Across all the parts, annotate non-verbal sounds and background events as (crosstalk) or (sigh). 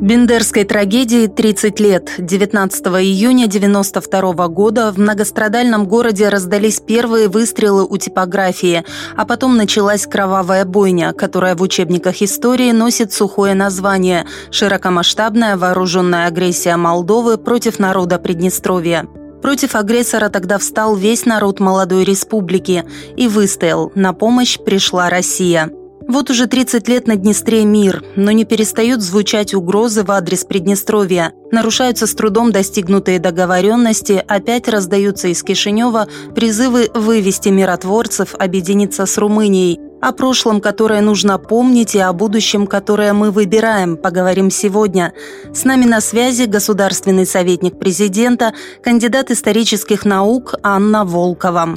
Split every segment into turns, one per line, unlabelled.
Бендерской трагедии 30 лет. 19 июня 92 года в многострадальном городе раздались первые выстрелы у типографии, а потом началась кровавая бойня, которая в учебниках истории носит сухое название «Широкомасштабная вооруженная агрессия Молдовы против народа Приднестровья». Против агрессора тогда встал весь народ молодой республики и выстоял. На помощь пришла Россия. Вот уже 30 лет на Днестре мир, но не перестают звучать угрозы в адрес Приднестровья. Нарушаются с трудом достигнутые договоренности, опять раздаются из Кишинева призывы вывести миротворцев, объединиться с Румынией. О прошлом, которое нужно помнить, и о будущем, которое мы выбираем, поговорим сегодня. С нами на связи государственный советник президента, кандидат исторических наук Анна Волкова.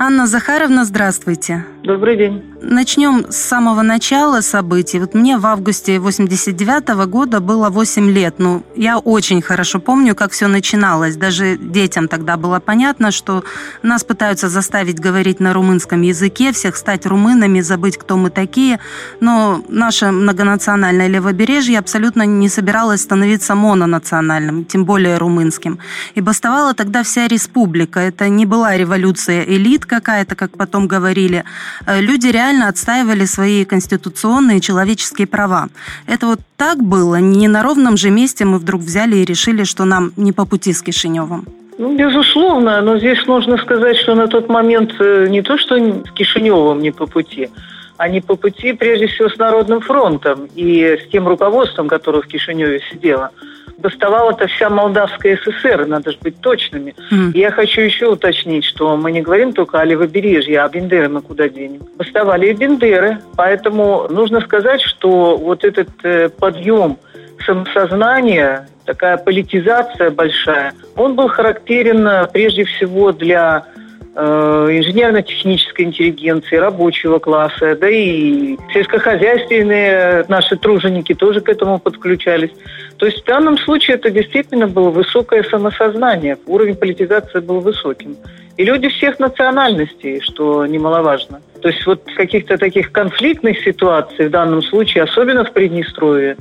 Анна Захаровна, здравствуйте.
Добрый день.
Начнем с самого начала событий. Вот мне в августе 89 -го года было 8 лет. Ну, я очень хорошо помню, как все начиналось. Даже детям тогда было понятно, что нас пытаются заставить говорить на румынском языке, всех стать румынами, забыть, кто мы такие. Но наше многонациональное левобережье абсолютно не собиралось становиться мононациональным, тем более румынским. И бастовала тогда вся республика. Это не была революция элит какая-то, как потом говорили, Э, люди реально отстаивали свои конституционные человеческие права. Это вот так было? Не на ровном же месте мы вдруг взяли и решили, что нам не по пути с Кишиневым?
Ну, безусловно, но здесь нужно сказать, что на тот момент э, не то, что с Кишиневым не по пути, а не по пути, прежде всего, с Народным фронтом и с тем руководством, которое в Кишиневе сидело – бастовала-то вся Молдавская ССР, надо же быть точными. Mm. Я хочу еще уточнить, что мы не говорим только о левобережье, а Бендеры мы куда денем. Бастовали и Бендеры, поэтому нужно сказать, что вот этот э, подъем самосознания, такая политизация большая, он был характерен э, прежде всего для инженерно-технической интеллигенции, рабочего класса, да и сельскохозяйственные наши труженики тоже к этому подключались. То есть в данном случае это действительно было высокое самосознание, уровень политизации был высоким. И люди всех национальностей, что немаловажно. То есть вот каких-то таких конфликтных ситуаций в данном случае, особенно в Приднестровье,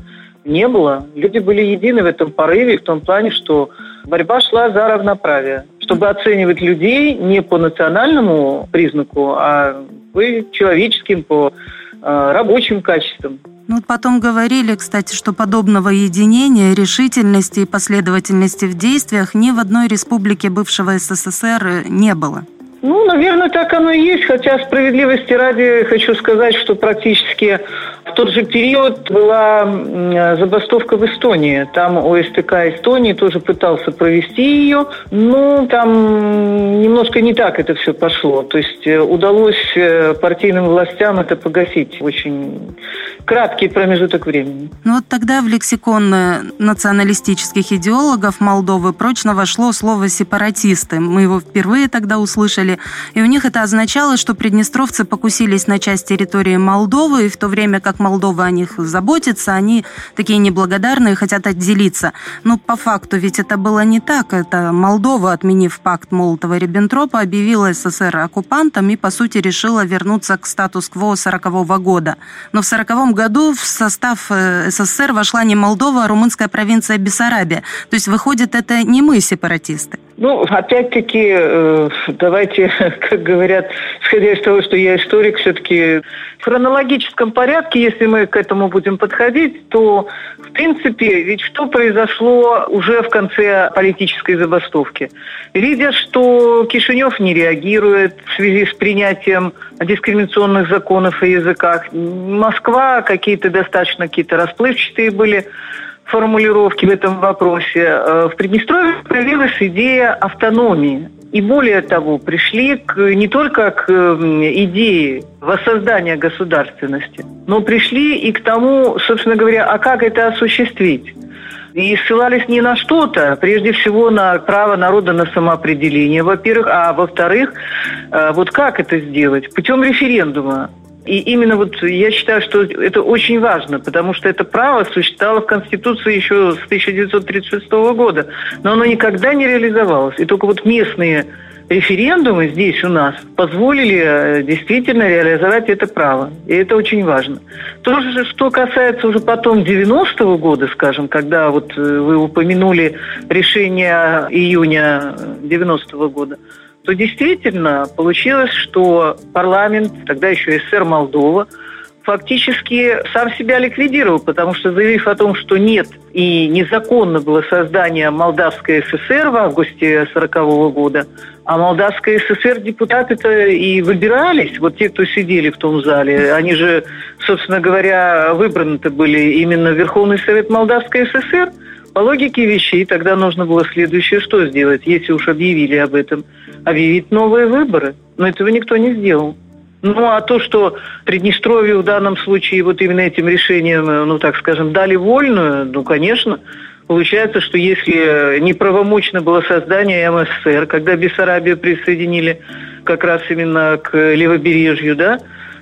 не было. Люди были едины в этом порыве, в том плане, что борьба шла за равноправие чтобы оценивать людей не по национальному признаку, а по человеческим, по э, рабочим качествам.
Ну, вот потом говорили, кстати, что подобного единения, решительности и последовательности в действиях ни в одной республике бывшего СССР не было.
Ну, наверное, так оно и есть, хотя справедливости ради хочу сказать, что практически в тот же период была забастовка в Эстонии. Там ОСТК Эстонии тоже пытался провести ее, но там немножко не так это все пошло. То есть э, удалось э, партийным властям это погасить очень краткий промежуток времени.
Ну вот тогда в лексикон э, националистических идеологов Молдовы прочно вошло слово «сепаратисты». Мы его впервые тогда услышали. И у них это означало, что приднестровцы покусились на часть территории Молдовы, и в то время как Молдова о них заботится, они такие неблагодарные, хотят отделиться. Но по факту ведь это было не так. Это Молдова, отменив пакт Молотова-Риббентропа, объявила СССР оккупантом и, по сути, решила вернуться к статус-кво 40 -го года. Но в 40 году в состав э, СССР вошла не Молдова, а румынская провинция Бессарабия. То есть, выходит, это не мы сепаратисты.
Ну, опять-таки, э, давайте, (laughs) как говорят, исходя из того, что я историк, все-таки в хронологическом порядке, если мы к этому будем подходить, то, в принципе, ведь что произошло уже в конце политической забастовки? Видя, что Кишинев не реагирует в связи с принятием дискриминационных законов о языках, Москва какие-то достаточно какие-то расплывчатые были формулировки в этом вопросе. Э, в Приднестровье появилась идея автономии. И более того, пришли к, не только к идее воссоздания государственности, но пришли и к тому, собственно говоря, а как это осуществить. И ссылались не на что-то, прежде всего на право народа на самоопределение, во-первых, а во-вторых, э, вот как это сделать? Путем референдума. И именно вот я считаю, что это очень важно, потому что это право существовало в Конституции еще с 1936 года, но оно никогда не реализовалось. И только вот местные референдумы здесь у нас позволили э, действительно реализовать это право. И это очень важно. То же, что касается уже потом 90-го года, скажем, когда вот э, вы упомянули решение июня 90-го года, то действительно получилось, что парламент, тогда еще СССР Молдова, фактически сам себя ликвидировал, потому что заявив о том, что нет и незаконно было создание Молдавской ССР в августе 1940 года, а Молдавская ССР депутаты-то и выбирались, вот те, кто сидели в том зале, они же, собственно говоря, выбраны-то были именно Верховный Совет Молдавской ССР, по логике вещей тогда нужно было следующее что сделать, если уж объявили об этом, объявить новые выборы. Но этого никто не сделал. Ну, а то, что Приднестровью в данном случае вот именно этим решением, ну, так скажем, дали вольную, ну, конечно, получается, что если неправомочно было создание МССР, когда Бессарабию присоединили как раз именно к левобережью, да,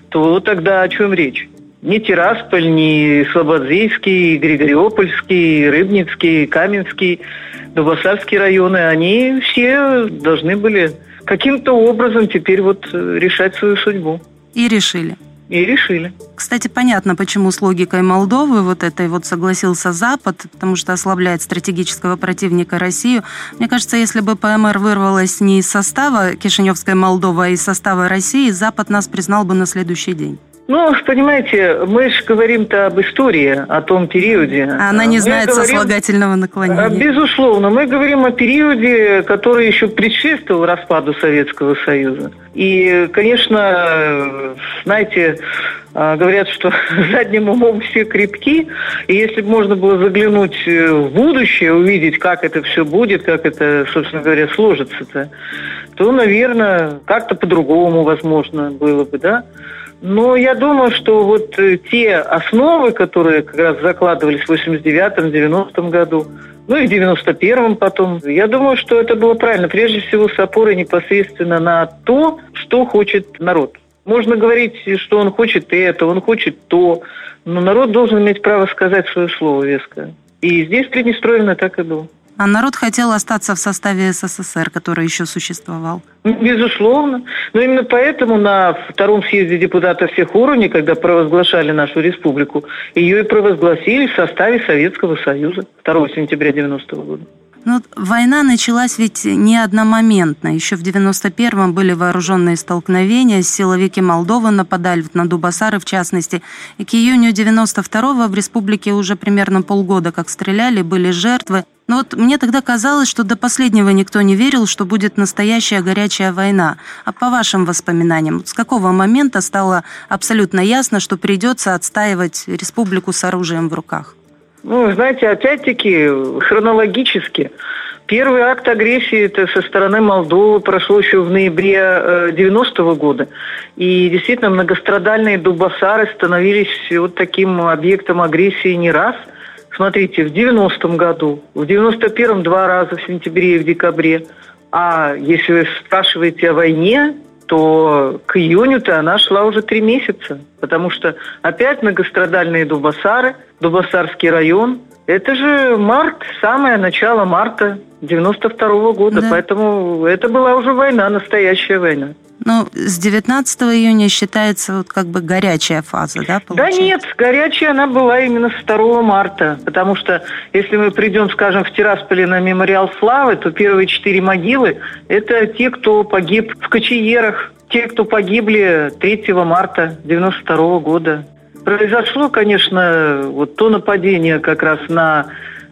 то тогда о чем речь? Ни Тирасполь, ни Слободзейский, Григориопольский, Рыбницкий, Каменский, Дубасарский районы, они все должны были каким-то образом теперь вот э, решать свою судьбу.
И решили.
И решили.
Кстати, понятно, почему с логикой Молдовы вот этой вот согласился Запад, потому что ослабляет стратегического противника Россию. Мне кажется, если бы ПМР вырвалась не из состава Кишиневской Молдовы, а из состава России, Запад нас признал бы на следующий день.
Ну, понимаете, мы же говорим-то об истории, о том периоде.
Она не мы знает говорим, сослагательного наклонения. А,
безусловно. Мы говорим о периоде, который еще предшествовал распаду Советского Союза. И, конечно, знаете, а, говорят, что (laughs) задним умом все крепки. И если бы можно было заглянуть в будущее, увидеть, как это все будет, как это, собственно говоря, сложится-то, то, наверное, как-то по-другому возможно было бы, да? Ну, я думаю, что вот э, те основы, которые как раз закладывались в 89-м, 90-м году, ну и в 91-м потом, я думаю, что это было правильно. Прежде всего, с опорой непосредственно на то, что хочет народ. Можно говорить, что он хочет это, он хочет то, но народ должен иметь право сказать свое слово веское. И здесь Приднестровье так и было.
А народ хотел остаться в составе СССР, который еще существовал.
Безусловно. Но именно поэтому на втором съезде депутатов всех уровней, когда провозглашали нашу республику, ее и провозгласили в составе Советского Союза 2 сентября 90 -го года.
Ну, война началась ведь не одномоментно. Еще в 91-м были вооруженные столкновения, силовики Молдовы нападали на Дубасары в частности. И к июню 92-го в республике уже примерно полгода как стреляли, были жертвы. Но вот мне тогда казалось, что до последнего никто не верил, что будет настоящая горячая война. А по вашим воспоминаниям, с какого момента стало абсолютно ясно, что придется отстаивать республику с оружием в руках?
Ну, знаете, опять-таки, хронологически, первый акт агрессии это со стороны Молдовы прошел еще в ноябре 90-го э, года. И действительно, многострадальные дубасары становились вот таким объектом агрессии не раз. Смотрите, в 90-м году, в 91-м два раза, в сентябре и в декабре. А если вы спрашиваете о войне, то к июню-то она шла уже три месяца. Потому что опять многострадальные Дубасары, Дубасарский район. Это же март, самое начало марта 92 -го года. Да. Поэтому это была уже война, настоящая война.
Ну, с 19 июня считается вот как бы горячая фаза, да,
получается? Да нет, горячая она была именно с 2 марта, потому что если мы придем, скажем, в Тирасполе на мемориал славы, то первые четыре могилы – это те, кто погиб в Кочеерах, те, кто погибли 3 марта 92 года. Произошло, конечно, вот то нападение как раз на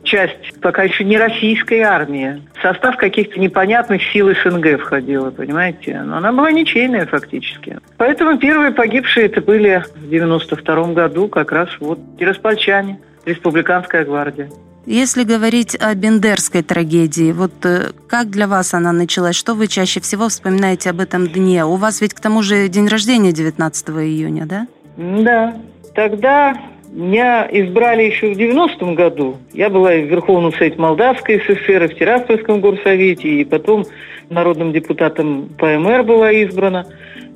часть пока еще не российской армии. В состав каких-то непонятных сил СНГ входила, понимаете? Но она была ничейная фактически. Поэтому первые погибшие это были в 92 году как раз вот тираспольчане, республиканская гвардия.
Если говорить о бендерской трагедии, вот э, как для вас она началась? Что вы чаще всего вспоминаете об этом дне? У вас ведь к тому же день рождения 19 июня, да?
Да. Тогда меня избрали еще в 90-м году. Я была в Верховном Совете Молдавской ССР, и в Тираспольском горсовете, и потом народным депутатом ПМР была избрана.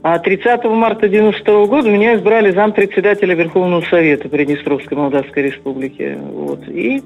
А 30 марта 92 года меня избрали зампредседателя Верховного Совета Приднестровской Молдавской Республики. Вот. И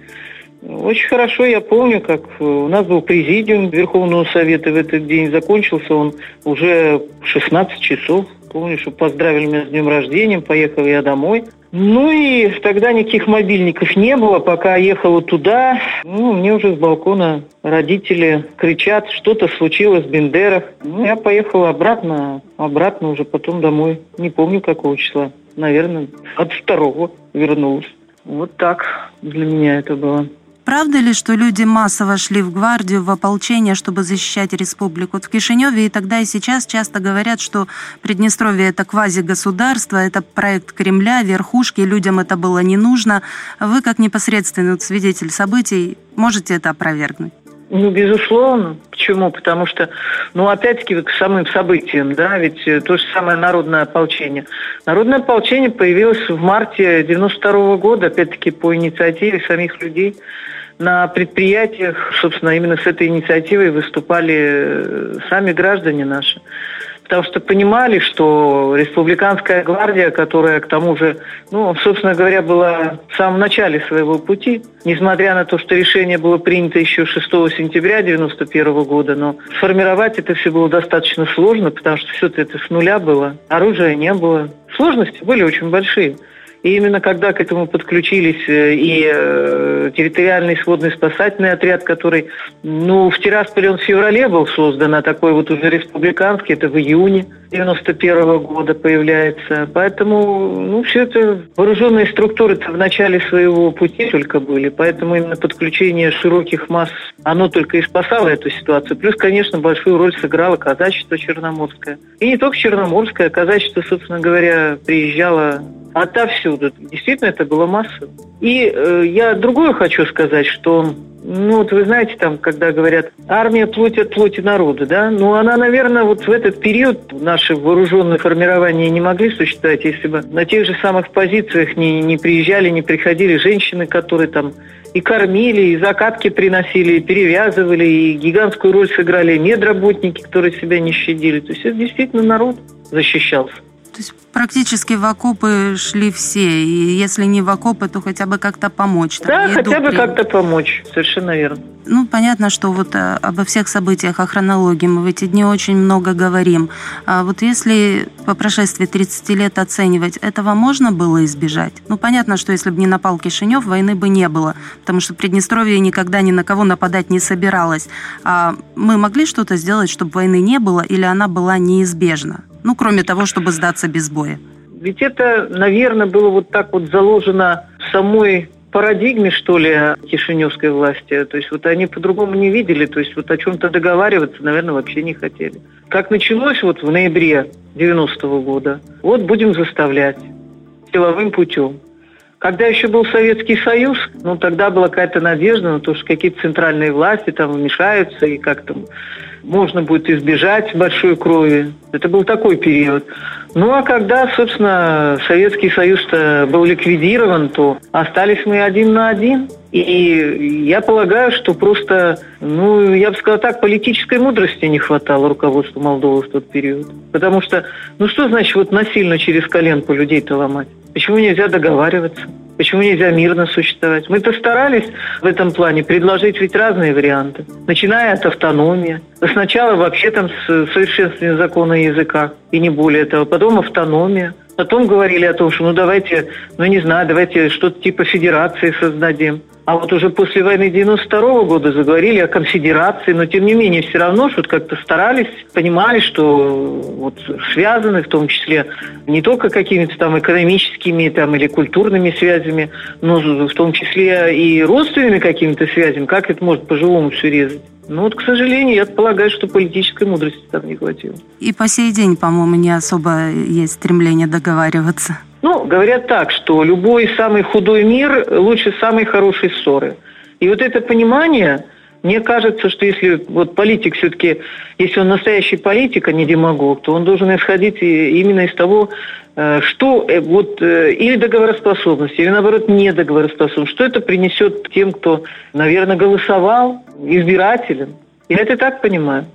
очень хорошо я помню, как у нас был президиум Верховного Совета в этот день. Закончился он уже в 16 часов. Помню, что поздравили меня с днем рождения, поехал я домой. Ну и тогда никаких мобильников не было, пока ехала туда, ну, мне уже с балкона родители кричат, что-то случилось в Бендерах. Ну, я поехала обратно, обратно уже потом домой. Не помню, какого числа. Наверное, от второго вернулась. Вот так для меня это было.
Правда ли, что люди массово шли в гвардию, в ополчение, чтобы защищать республику? В Кишиневе и тогда и сейчас часто говорят, что Приднестровье – это квазигосударство, это проект Кремля, верхушки, людям это было не нужно. Вы, как непосредственный свидетель событий, можете это опровергнуть?
Ну, безусловно. Почему? Потому что, ну, опять-таки, к самым событиям, да, ведь э, то же самое народное ополчение. Народное ополчение появилось в марте 92 -го года, опять-таки, по инициативе самих людей на предприятиях, собственно, именно с этой инициативой выступали э, сами граждане наши. Потому что понимали, что республиканская гвардия, которая к тому же, ну, собственно говоря, была в самом начале своего пути, несмотря на то, что решение было принято еще 6 сентября 1991 года, но сформировать это все было достаточно сложно, потому что все это с нуля было, оружия не было. Сложности были очень большие. И именно когда к этому подключились э, и э, территориальный сводный спасательный отряд, который, ну, в Тирасполе он в феврале был создан, а такой вот уже республиканский, это в июне 91 -го года появляется. Поэтому, ну, все это вооруженные структуры-то в начале своего пути только были. Поэтому именно подключение широких масс, оно только и спасало эту ситуацию. Плюс, конечно, большую роль сыграло казачество черноморское. И не только черноморское, казачество, собственно говоря, приезжало отовсюду. Действительно, это было массово. И э, я другое хочу сказать, что, ну, вот вы знаете, там, когда говорят, армия плоть от плоти народа, да, ну, она, наверное, вот в этот период наши вооруженные формирования не могли существовать, если бы на тех же самых позициях не, не приезжали, не приходили женщины, которые там и кормили, и закатки приносили, и перевязывали, и гигантскую роль сыграли медработники, которые себя не щадили. То есть это действительно народ защищался.
То есть практически в окопы шли все, и если не в окопы, то хотя бы как-то помочь.
Там, да, хотя бы как-то помочь, совершенно верно.
Ну, понятно, что вот э, обо всех событиях, о хронологии мы в эти дни очень много говорим. А вот если по прошествии 30 лет оценивать, этого можно было избежать? Ну, понятно, что если бы не напал Кишинев, войны бы не было, потому что Приднестровье никогда ни на кого нападать не собиралось. А мы могли что-то сделать, чтобы войны не было, или она была неизбежна? Ну, кроме того, чтобы сдаться без боя.
Ведь это, наверное, было вот так вот заложено в самой парадигме, что ли, кишиневской власти. То есть вот они по-другому не видели, то есть вот о чем-то договариваться, наверное, вообще не хотели. Как началось вот в ноябре 90-го года, вот будем заставлять силовым путем. Когда еще был Советский Союз, ну тогда была какая-то надежда на то, что какие-то центральные власти там вмешаются и как-то можно будет избежать большой крови. Это был такой период. Ну а когда, собственно, Советский Союз-то был ликвидирован, то остались мы один на один. И я полагаю, что просто, ну, я бы сказала так, политической мудрости не хватало руководству Молдовы в тот период. Потому что, ну что значит вот насильно через коленку людей-то ломать? Почему нельзя договариваться? Почему нельзя мирно существовать? Мы-то старались в этом плане предложить ведь разные варианты. Начиная от автономии. Сначала вообще там с совершенствования закона языка, и не более этого. Потом автономия. Потом говорили о том, что ну давайте, ну не знаю, давайте что-то типа федерации создадим. А вот уже после войны 92 -го года заговорили о конфедерации, но тем не менее все равно что-то как-то старались, понимали, что вот связаны в том числе не только какими-то там экономическими там, или культурными связями, но в том числе и родственными какими-то связями. Как это может по-живому все резать? Ну вот, к сожалению, я полагаю, что политической мудрости там не хватило.
И по сей день, по-моему, не особо есть стремление договариваться.
Ну, говорят так, что любой самый худой мир лучше самой хорошей ссоры. И вот это понимание, мне кажется, что если вот политик все-таки, если он настоящий политик, а не демагог, то он должен исходить именно из того, э, что э, вот э, или договороспособность, или наоборот недоговороспособность, что это принесет тем, кто, наверное, голосовал, избирателям. Я это так понимаю.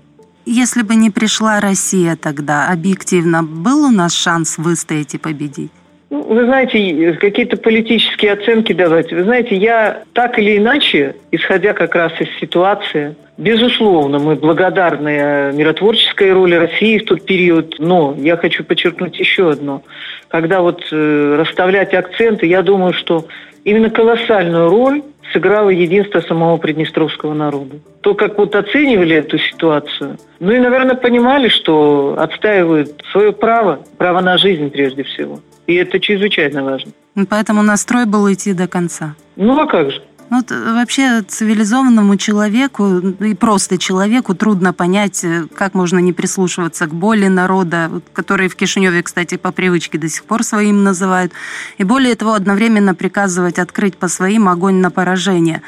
Если бы не пришла Россия тогда, объективно, был у нас шанс выстоять и победить?
Ну, вы знаете, какие-то политические оценки давать. Вы знаете, я так или иначе, исходя как раз из ситуации, безусловно, мы благодарны миротворческой роли России в тот период, но я хочу подчеркнуть еще одно. Когда вот э, расставлять акценты, я думаю, что именно колоссальную роль сыграло единство самого приднестровского народа. То, как вот оценивали эту ситуацию, ну и, наверное, понимали, что отстаивают свое право, право на жизнь прежде всего. И это чрезвычайно важно.
Поэтому настрой был идти до конца.
Ну а как же?
Ну, вообще цивилизованному человеку и просто человеку трудно понять, э, как можно не прислушиваться к боли народа, который в Кишиневе, кстати, по привычке до сих пор своим называют, и более того одновременно приказывать открыть по своим огонь на поражение.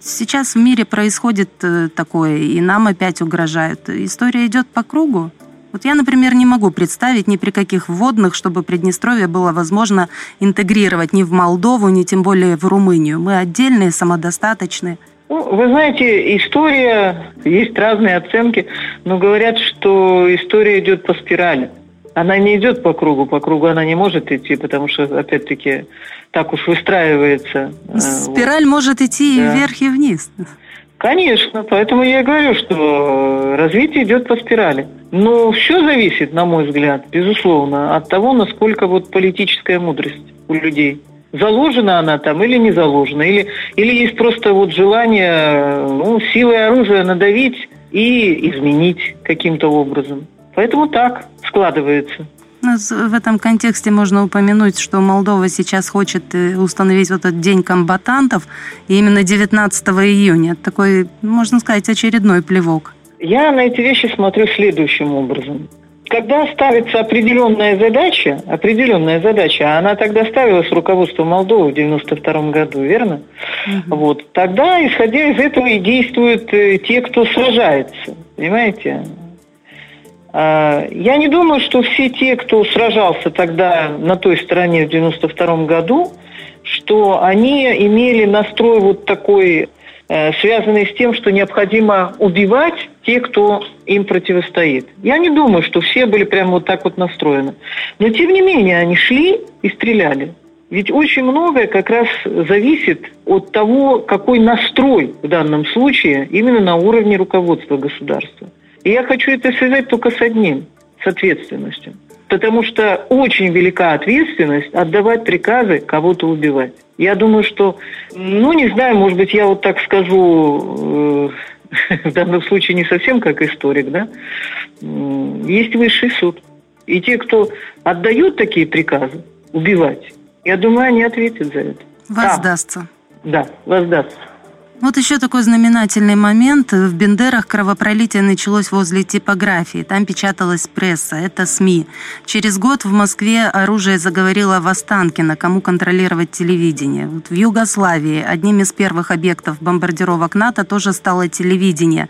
Сейчас в мире происходит э, такое, и нам опять угрожают. История идет по кругу. Вот я, например, не могу представить ни при каких вводных, чтобы Приднестровье было возможно интегрировать ни в Молдову, ни тем более в Румынию. Мы отдельные, самодостаточные.
Ну, вы знаете, история, есть разные оценки, но говорят, что история идет по спирали. Она не идет по кругу, по кругу она не может идти, потому что, опять-таки, так уж выстраивается.
Э, Спираль вот. может идти да. и вверх, и вниз.
Конечно, поэтому я и говорю, что развитие идет по спирали. Но все зависит, на мой взгляд, безусловно, от того, насколько вот политическая мудрость у людей. Заложена она там или не заложена, или, или есть просто вот желание ну, силой оружия надавить и изменить каким-то образом. Поэтому так складывается.
Ну, в этом контексте можно упомянуть, что Молдова сейчас хочет э, установить вот этот день комбатантов, и именно 19 июня. Такой, можно сказать, очередной плевок.
Я на эти вещи смотрю следующим образом. Когда ставится определенная задача, определенная задача, а она тогда ставилась руководством Молдовы в 92 году, верно? Угу. Вот, тогда, исходя из этого, и действуют э, те, кто сражается, понимаете? А, я не думаю, что все те, кто сражался тогда на той стороне в 92 году, что они имели настрой вот такой, э, связанный с тем, что необходимо убивать тех, кто им противостоит. Я не думаю, что все были прямо вот так вот настроены. Но тем не менее они шли и стреляли. Ведь очень многое как раз зависит от того, какой настрой в данном случае именно на уровне руководства государства. И я хочу это связать только с одним, с ответственностью. Потому что очень велика ответственность отдавать приказы кого-то убивать. Я думаю, что, ну, не знаю, может быть, я вот так скажу, э, (laughs) в данном случае не совсем как историк, да, есть высший суд. И те, кто отдают такие приказы убивать, я думаю, они ответят за это.
Воздастся.
Да, да воздастся.
Вот еще такой знаменательный момент. В Бендерах кровопролитие началось возле типографии. Там печаталась пресса. Это СМИ. Через год в Москве оружие заговорило в Останкино, кому контролировать телевидение. Вот в Югославии одним из первых объектов бомбардировок НАТО тоже стало телевидение.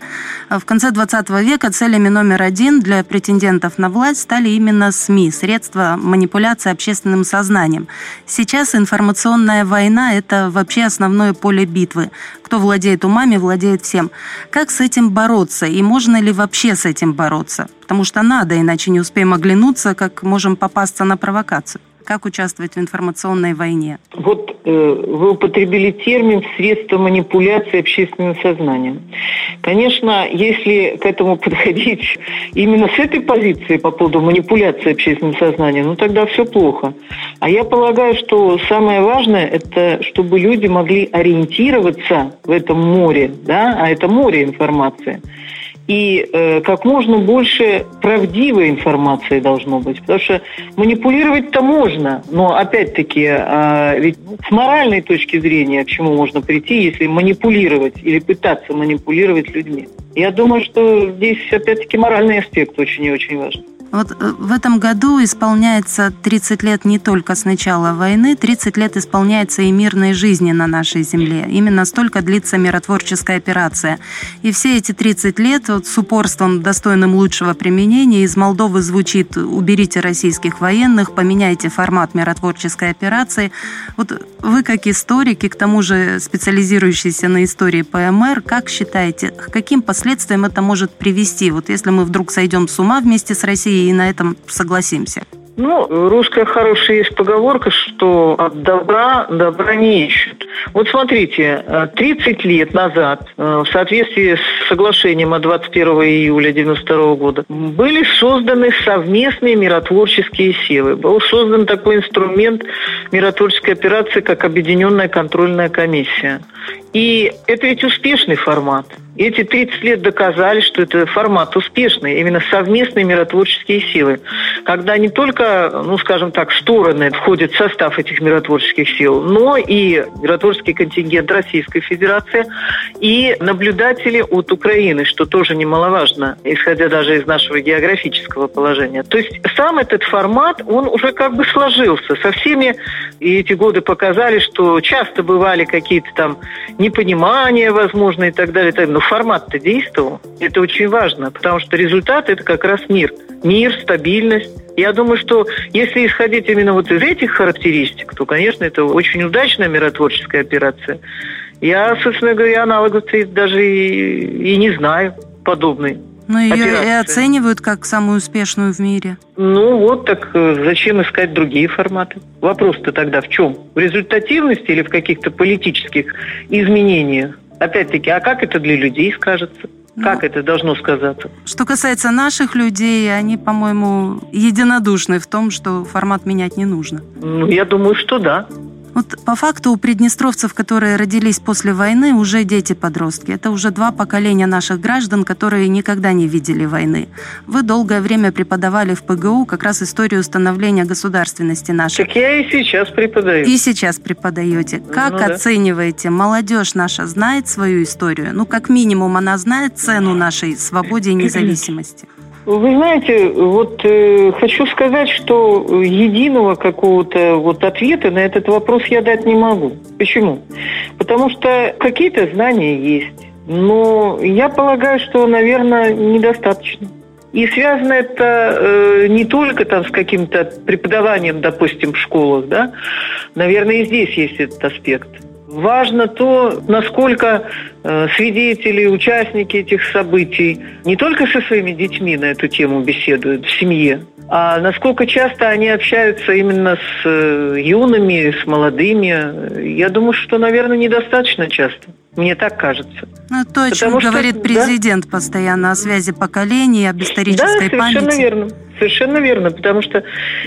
В конце 20 века целями номер один для претендентов на власть стали именно СМИ, средства манипуляции общественным сознанием. Сейчас информационная война – это вообще основное поле битвы. Кто владеет умами, владеет всем. Как с этим бороться? И можно ли вообще с этим бороться? Потому что надо, иначе не успеем оглянуться, как можем попасться на провокацию как участвовать в информационной войне?
Вот э, вы употребили термин «средства манипуляции общественным сознанием». Конечно, если к этому подходить именно с этой позиции по поводу манипуляции общественным сознанием, ну тогда все плохо. А я полагаю, что самое важное – это чтобы люди могли ориентироваться в этом море, да, а это море информации – и э, как можно больше правдивой информации должно быть. Потому что манипулировать-то можно, но опять-таки, э, ведь с моральной точки зрения к чему можно прийти, если манипулировать или пытаться манипулировать людьми. Я думаю, что здесь опять-таки моральный аспект очень и очень важен.
Вот э, в этом году исполняется 30 лет не только с начала войны, 30 лет исполняется и мирной жизни на нашей земле. Именно столько длится миротворческая операция. И все эти 30 лет вот, с упорством, достойным лучшего применения, из Молдовы звучит «уберите российских военных, поменяйте формат миротворческой операции». Вот вы, как историки, к тому же специализирующийся на истории ПМР, как считаете, к каким последствиям это может привести? Вот если мы вдруг сойдем с ума вместе с Россией, и на этом согласимся.
Ну, русская хорошая есть поговорка, что от добра добра не ищут. Вот смотрите, 30 лет назад, э, в соответствии с соглашением от 21 июля 1992 года, были созданы совместные миротворческие силы. Был создан такой инструмент миротворческой операции, как Объединенная контрольная комиссия. И это ведь успешный формат. Эти 30 лет доказали, что это формат успешный, именно совместные миротворческие силы. Когда не только, ну, скажем так, стороны входят в состав этих миротворческих сил, но и миротворческий контингент Российской Федерации и наблюдатели от Украины, что тоже немаловажно, исходя даже из нашего географического положения. То есть сам этот формат, он уже как бы сложился. Со всеми и эти годы показали, что часто бывали какие-то там непонимания, возможно, и так далее. Но формат-то действовал. Это очень важно, потому что результат – это как раз мир. Мир, стабильность. Я думаю, что если исходить именно вот из этих характеристик, то, конечно, это очень удачная миротворческая операция. Я, собственно говоря, аналогов даже и, и не знаю подобной.
Но ее операции. и оценивают как самую успешную в мире.
Ну вот, так э, зачем искать другие форматы? Вопрос-то тогда в чем? В результативности или в каких-то политических изменениях? Опять-таки, а как это для людей скажется? Ну, как это должно сказаться?
Что касается наших людей, они, по-моему, единодушны в том, что формат менять не нужно.
Ну, я думаю, что да.
Вот по факту у приднестровцев, которые родились после войны, уже дети-подростки. Это уже два поколения наших граждан, которые никогда не видели войны. Вы долгое время преподавали в ПГУ как раз историю становления государственности нашей.
Так я и сейчас преподаю.
И сейчас преподаете. Как ну, оцениваете, да. молодежь наша знает свою историю? Ну, как минимум, она знает цену нашей свободе и независимости.
Вы знаете, вот э, хочу сказать, что единого какого-то вот ответа на этот вопрос я дать не могу. Почему? Потому что какие-то знания есть, но я полагаю, что, наверное, недостаточно. И связано это э, не только там с каким-то преподаванием, допустим, в школах, да. Наверное, и здесь есть этот аспект. Важно то, насколько э, свидетели, участники этих событий не только со своими детьми на эту тему беседуют в семье, а насколько часто они общаются именно с э, юными, с молодыми. Я думаю, что, наверное, недостаточно часто. Мне так кажется.
Ну, то, о чем Потому говорит что, президент да? постоянно, о связи поколений, об исторической
да, совершенно
памяти.
верно. Совершенно верно. Потому что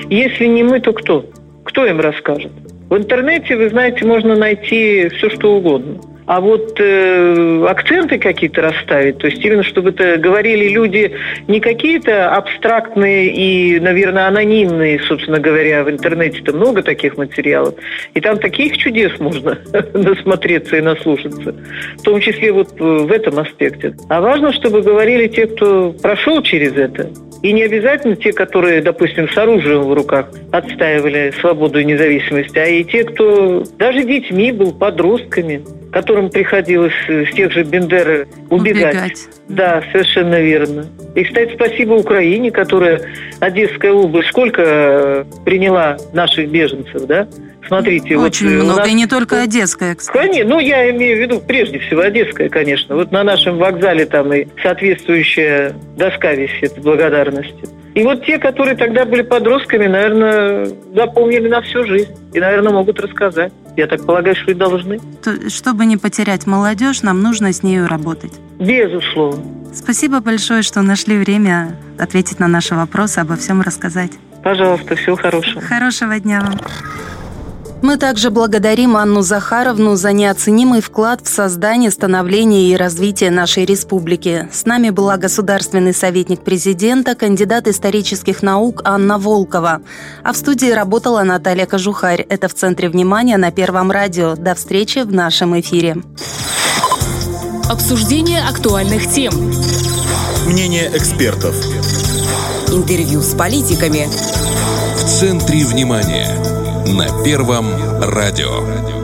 если не мы, то кто? Кто им расскажет? В интернете, вы знаете, можно найти все, что угодно. А вот э, акценты какие-то расставить, то есть именно чтобы это говорили люди не какие-то абстрактные и, наверное, анонимные, собственно говоря, в интернете-то много таких материалов, и там таких чудес можно (laughs) насмотреться и наслушаться, в том числе вот в этом аспекте. А важно, чтобы говорили те, кто прошел через это, и не обязательно те, которые, допустим, с оружием в руках отстаивали свободу и независимость, а и те, кто даже детьми был, подростками, которым приходилось с тех же Бендеры убегать. убегать. Да, совершенно верно. И, кстати, спасибо Украине, которая, Одесская область, сколько приняла наших беженцев, да? Смотрите,
Очень вот много, нас... и не только Одесская, кстати.
Конечно, ну, я имею в виду прежде всего Одесская, конечно. Вот на нашем вокзале там и соответствующая доска висит благодарности. И вот те, которые тогда были подростками, наверное, запомнили на всю жизнь. И, наверное, могут рассказать. Я так полагаю, что и должны.
Чтобы не потерять молодежь, нам нужно с нею работать.
Безусловно.
Спасибо большое, что нашли время ответить на наши вопросы, обо всем рассказать.
Пожалуйста, всего хорошего.
Хорошего дня вам. Мы также благодарим Анну Захаровну за неоценимый вклад в создание, становление и развитие нашей республики. С нами была государственный советник президента, кандидат исторических наук Анна Волкова. А в студии работала Наталья Кожухарь. Это в центре внимания на Первом радио. До встречи в нашем эфире.
Обсуждение актуальных тем.
Мнение экспертов.
Интервью с политиками.
В центре внимания. На Первом радио.